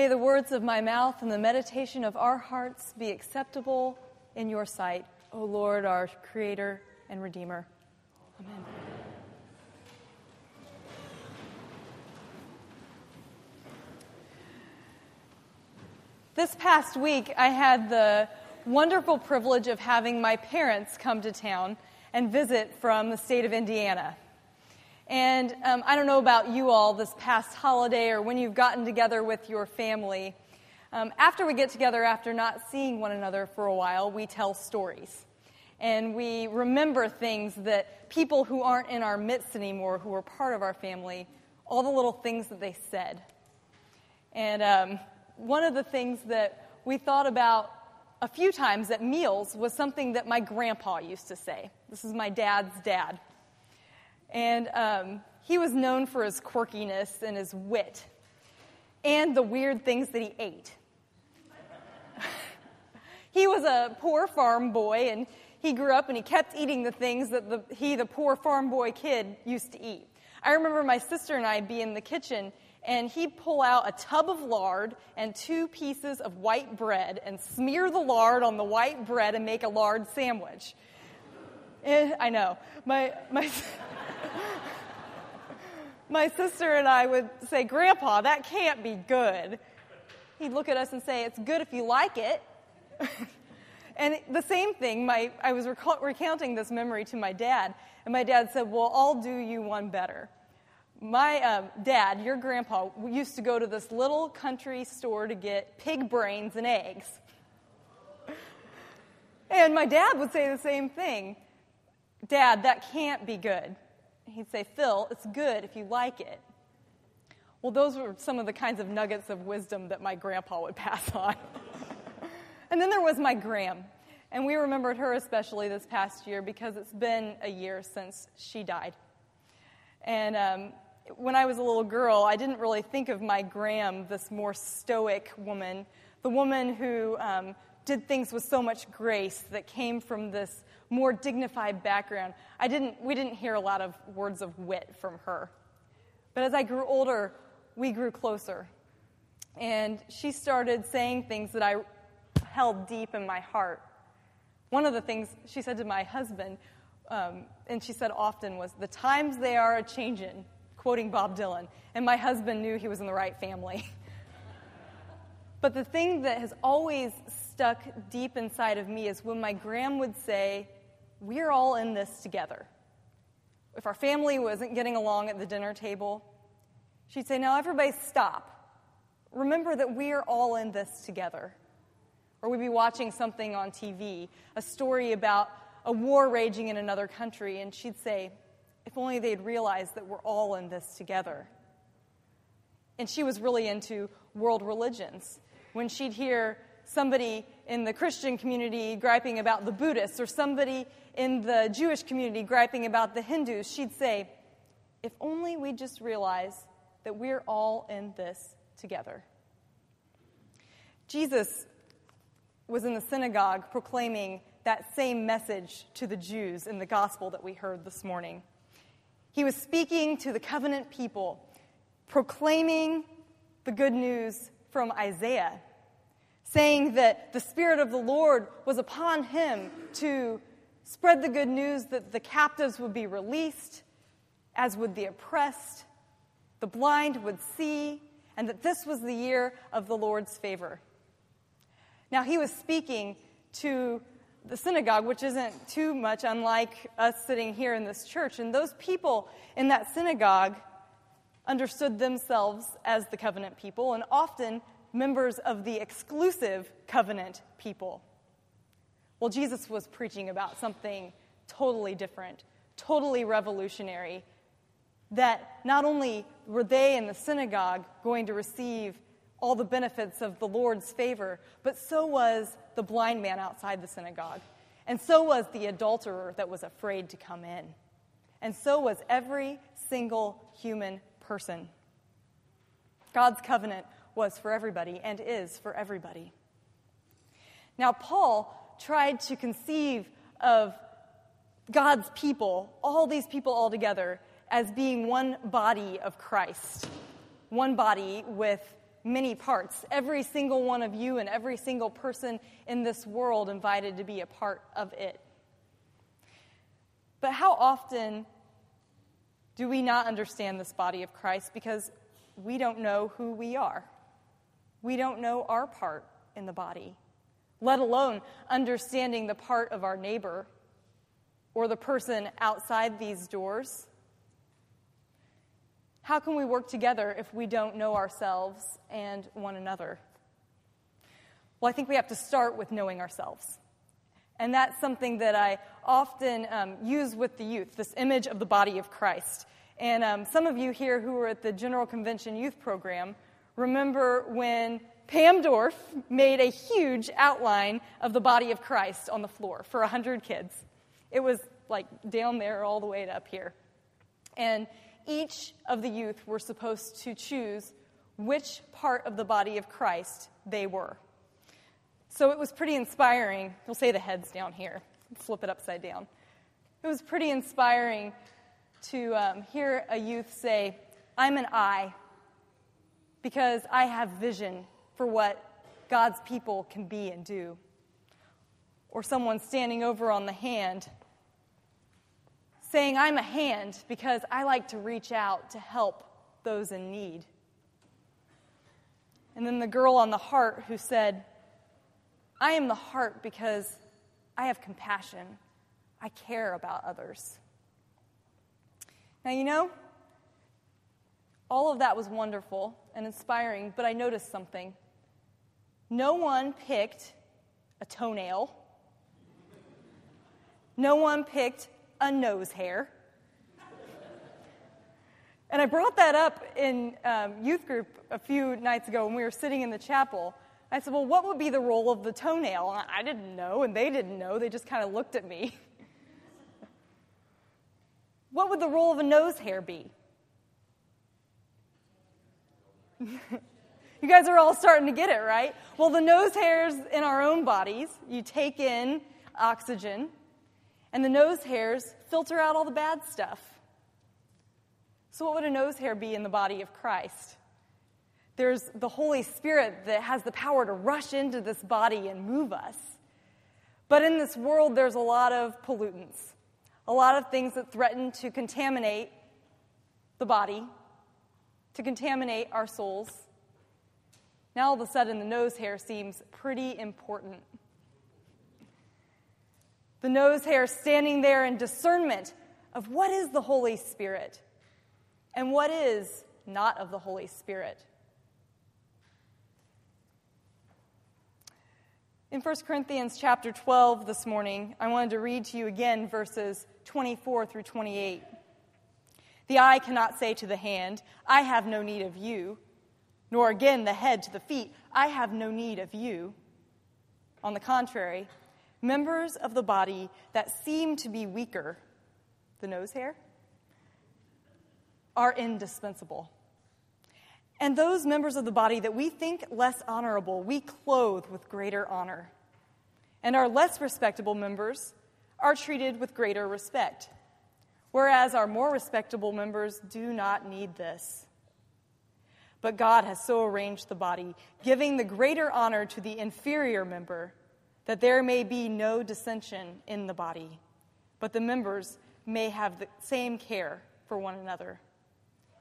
May the words of my mouth and the meditation of our hearts be acceptable in your sight, O Lord, our Creator and Redeemer. Amen. This past week, I had the wonderful privilege of having my parents come to town and visit from the state of Indiana. And um, I don't know about you all this past holiday or when you've gotten together with your family. Um, after we get together, after not seeing one another for a while, we tell stories. And we remember things that people who aren't in our midst anymore, who were part of our family, all the little things that they said. And um, one of the things that we thought about a few times at meals was something that my grandpa used to say. This is my dad's dad. And um, he was known for his quirkiness and his wit and the weird things that he ate. he was a poor farm boy, and he grew up and he kept eating the things that the, he, the poor farm boy kid, used to eat. I remember my sister and I be in the kitchen, and he'd pull out a tub of lard and two pieces of white bread and smear the lard on the white bread and make a lard sandwich. Eh, I know. My, my, my sister and I would say, Grandpa, that can't be good. He'd look at us and say, It's good if you like it. and the same thing, my, I was recounting this memory to my dad, and my dad said, Well, I'll do you one better. My um, dad, your grandpa, used to go to this little country store to get pig brains and eggs. And my dad would say the same thing Dad, that can't be good he'd say, Phil, it's good if you like it. Well, those were some of the kinds of nuggets of wisdom that my grandpa would pass on. and then there was my Gram. And we remembered her especially this past year because it's been a year since she died. And um, when I was a little girl, I didn't really think of my Gram, this more stoic woman, the woman who um, did things with so much grace that came from this more dignified background. I didn't, we didn't hear a lot of words of wit from her. But as I grew older, we grew closer. And she started saying things that I held deep in my heart. One of the things she said to my husband, um, and she said often, was, The times they are a changin', quoting Bob Dylan. And my husband knew he was in the right family. but the thing that has always stuck deep inside of me is when my gram would say, we're all in this together. If our family wasn't getting along at the dinner table, she'd say, Now, everybody stop. Remember that we are all in this together. Or we'd be watching something on TV, a story about a war raging in another country, and she'd say, If only they'd realized that we're all in this together. And she was really into world religions. When she'd hear somebody in the Christian community griping about the Buddhists or somebody in the Jewish community griping about the Hindus, she'd say, If only we just realize that we're all in this together. Jesus was in the synagogue proclaiming that same message to the Jews in the gospel that we heard this morning. He was speaking to the covenant people, proclaiming the good news from Isaiah saying that the Spirit of the Lord was upon him to spread the good news that the captives would be released, as would the oppressed, the blind would see, and that this was the year of the Lord's favor. Now, he was speaking to the synagogue, which isn't too much unlike us sitting here in this church. And those people in that synagogue understood themselves as the covenant people and often members of the exclusive covenant people. Well, Jesus was preaching about something totally different, totally revolutionary. That not only were they in the synagogue going to receive all the benefits of the Lord's favor, but so was the blind man outside the synagogue. And so was the adulterer that was afraid to come in. And so was every single human person. God's covenant was for everybody and is for everybody. Now, Paul tried to conceive of God's people, all these people all together, as being one body of Christ, one body with many parts. Every single one of you and every single person in this world invited to be a part of it. But how often do we not understand this body of Christ because we don't know who we are? We don't know our part in the body, let alone understanding the part of our neighbor or the person outside these doors. How can we work together if we don't know ourselves and one another? Well, I think we have to start with knowing ourselves. And that's something that I often um, use with the youth this image of the body of Christ. And um, some of you here who were at the General Convention Youth Program remember when Pam Dorf made a huge outline of the body of Christ on the floor for 100 kids. It was like down there all the way to up here. And each of the youth were supposed to choose which part of the body of Christ they were. So it was pretty inspiring. We'll say the head's down here, flip it upside down. It was pretty inspiring to um, hear a youth say, I'm an eye because I have vision for what God's people can be and do. Or someone standing over on the hand saying, I'm a hand because I like to reach out to help those in need. And then the girl on the heart who said, I am the heart because I have compassion. I care about others. Now, you know, all of that was wonderful and inspiring, but I noticed something. No one picked a toenail. No one picked a nose hair. And I brought that up in um, youth group a few nights ago when we were sitting in the chapel. I said, Well, what would be the role of the toenail? And I didn't know, and they didn't know. They just kind of looked at me. what would the role of a nose hair be? you guys are all starting to get it, right? Well, the nose hairs in our own bodies, you take in oxygen, and the nose hairs filter out all the bad stuff. So, what would a nose hair be in the body of Christ? There's the Holy Spirit that has the power to rush into this body and move us. But in this world, there's a lot of pollutants, a lot of things that threaten to contaminate the body, to contaminate our souls. Now, all of a sudden, the nose hair seems pretty important the nose hair standing there in discernment of what is the Holy Spirit and what is not of the Holy Spirit. In 1 Corinthians chapter 12 this morning, I wanted to read to you again verses 24 through 28. The eye cannot say to the hand, I have no need of you, nor again the head to the feet, I have no need of you. On the contrary, members of the body that seem to be weaker, the nose hair, are indispensable. And those members of the body that we think less honorable, we clothe with greater honor. And our less respectable members are treated with greater respect, whereas our more respectable members do not need this. But God has so arranged the body, giving the greater honor to the inferior member that there may be no dissension in the body, but the members may have the same care for one another.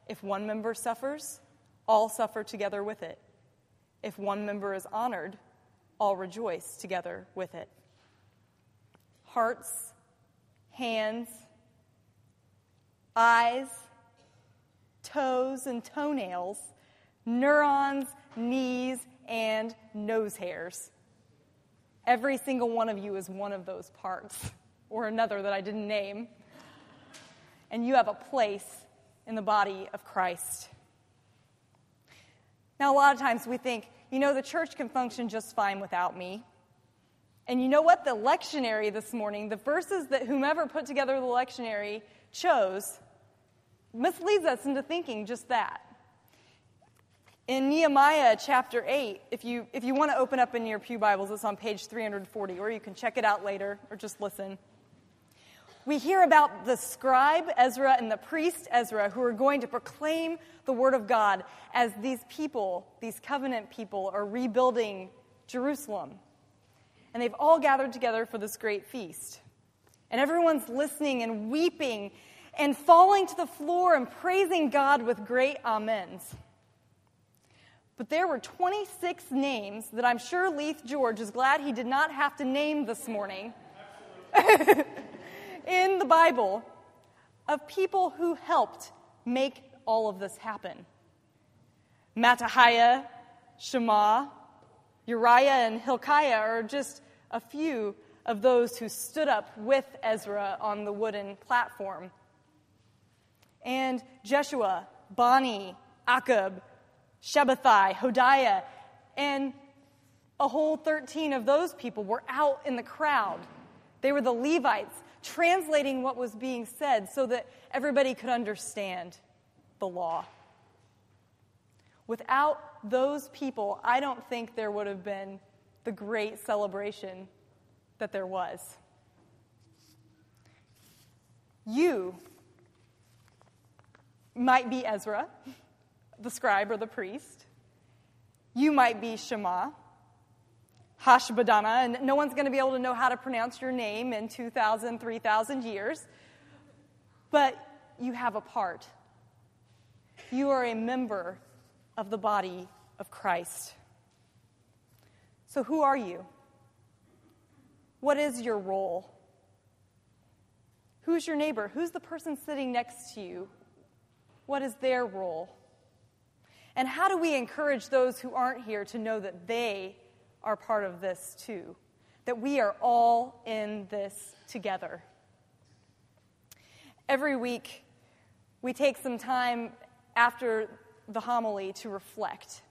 If one member suffers, all suffer together with it. If one member is honored, all rejoice together with it. Hearts, hands, eyes, toes, and toenails, neurons, knees, and nose hairs Every single one of you is one of those parts, or another that I didn't name. And you have a place in the body of Christ. Now, a lot of times we think, you know, the church can function just fine without me. And you know what? The lectionary this morning, the verses that whomever put together the lectionary chose, misleads us into thinking just that in Nehemiah chapter 8, if you, if you want to open up in your Pew Bibles, it's on page 340, or you can check it out later or just listen. we hear about the scribe Ezra and the priest Ezra who are going to proclaim the word of God as these people, these covenant people, are rebuilding Jerusalem. And they've all gathered together for this great feast. And everyone's listening and weeping and falling to the floor and praising God with great amens. But there were 26 names that I'm sure Leith George is glad he did not have to name this morning in the Bible of people who helped make all of this happen. Mattaniah, Shema, Uriah, and Hilkiah are just a few of those who stood up with Ezra on the wooden platform. And Jeshua, Bani, Akkub, Shabbethai, Hodiah, and a whole 13 of those people were out in the crowd. They were the Levites translating what was being said so that everybody could understand the law. Without those people, I don't think there would have been the great celebration that there was. You might be Ezra, the scribe or the priest. You might be Shema, Hashbadana, and no one's going to be able to know how to pronounce your name in 2,000, 3,000 years. But you have a part. You are a member of the body of Christ. So, who are you? What is your role? Who's your neighbor? Who's the person sitting next to you? What is their role? And how do we encourage those who aren't here to know that they are part of this too? That we are all in this together. Every week, we take some time after the homily to reflect.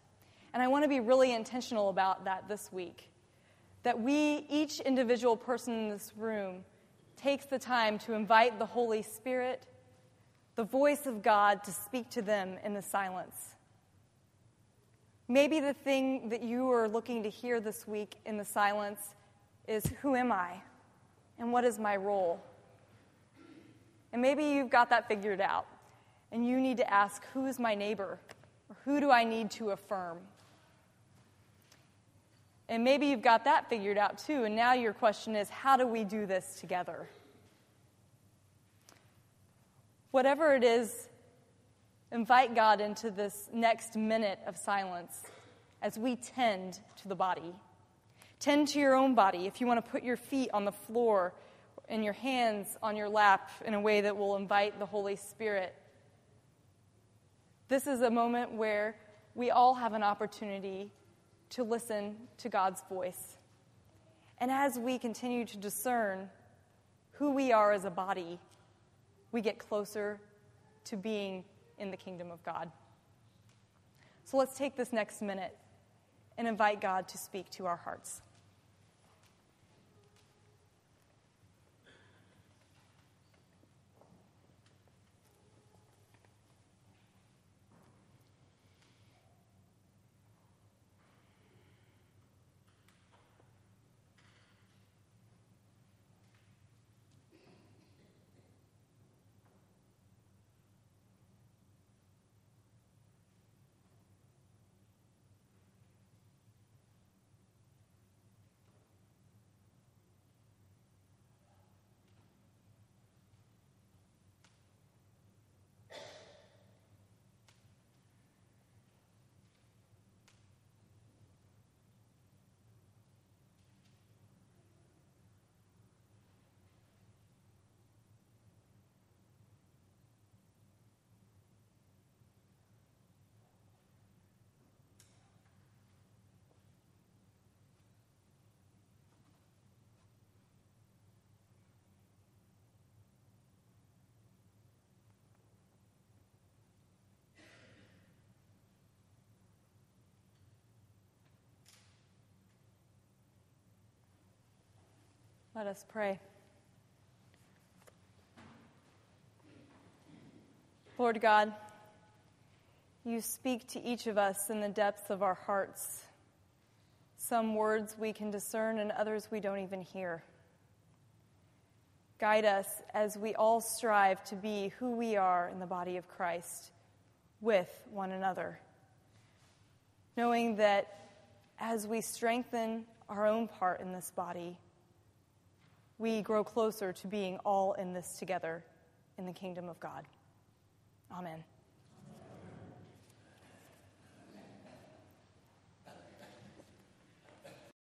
And I want to be really intentional about that this week that we, each individual person in this room, takes the time to invite the Holy Spirit, the voice of God, to speak to them in the silence. Maybe the thing that you are looking to hear this week in the silence is Who am I? And what is my role? And maybe you've got that figured out, and you need to ask Who is my neighbor? Or who do I need to affirm? And maybe you've got that figured out too. And now your question is how do we do this together? Whatever it is, invite God into this next minute of silence as we tend to the body. Tend to your own body. If you want to put your feet on the floor and your hands on your lap in a way that will invite the Holy Spirit. This is a moment where we all have an opportunity to listen to God's voice. And as we continue to discern who we are as a body, we get closer to being in the kingdom of God. So let's take this next minute and invite God to speak to our hearts. Let us pray. Lord God, you speak to each of us in the depths of our hearts. Some words we can discern, and others we don't even hear. Guide us as we all strive to be who we are in the body of Christ with one another. Knowing that as we strengthen our own part in this body, we grow closer to being all in this together in the kingdom of God. Amen.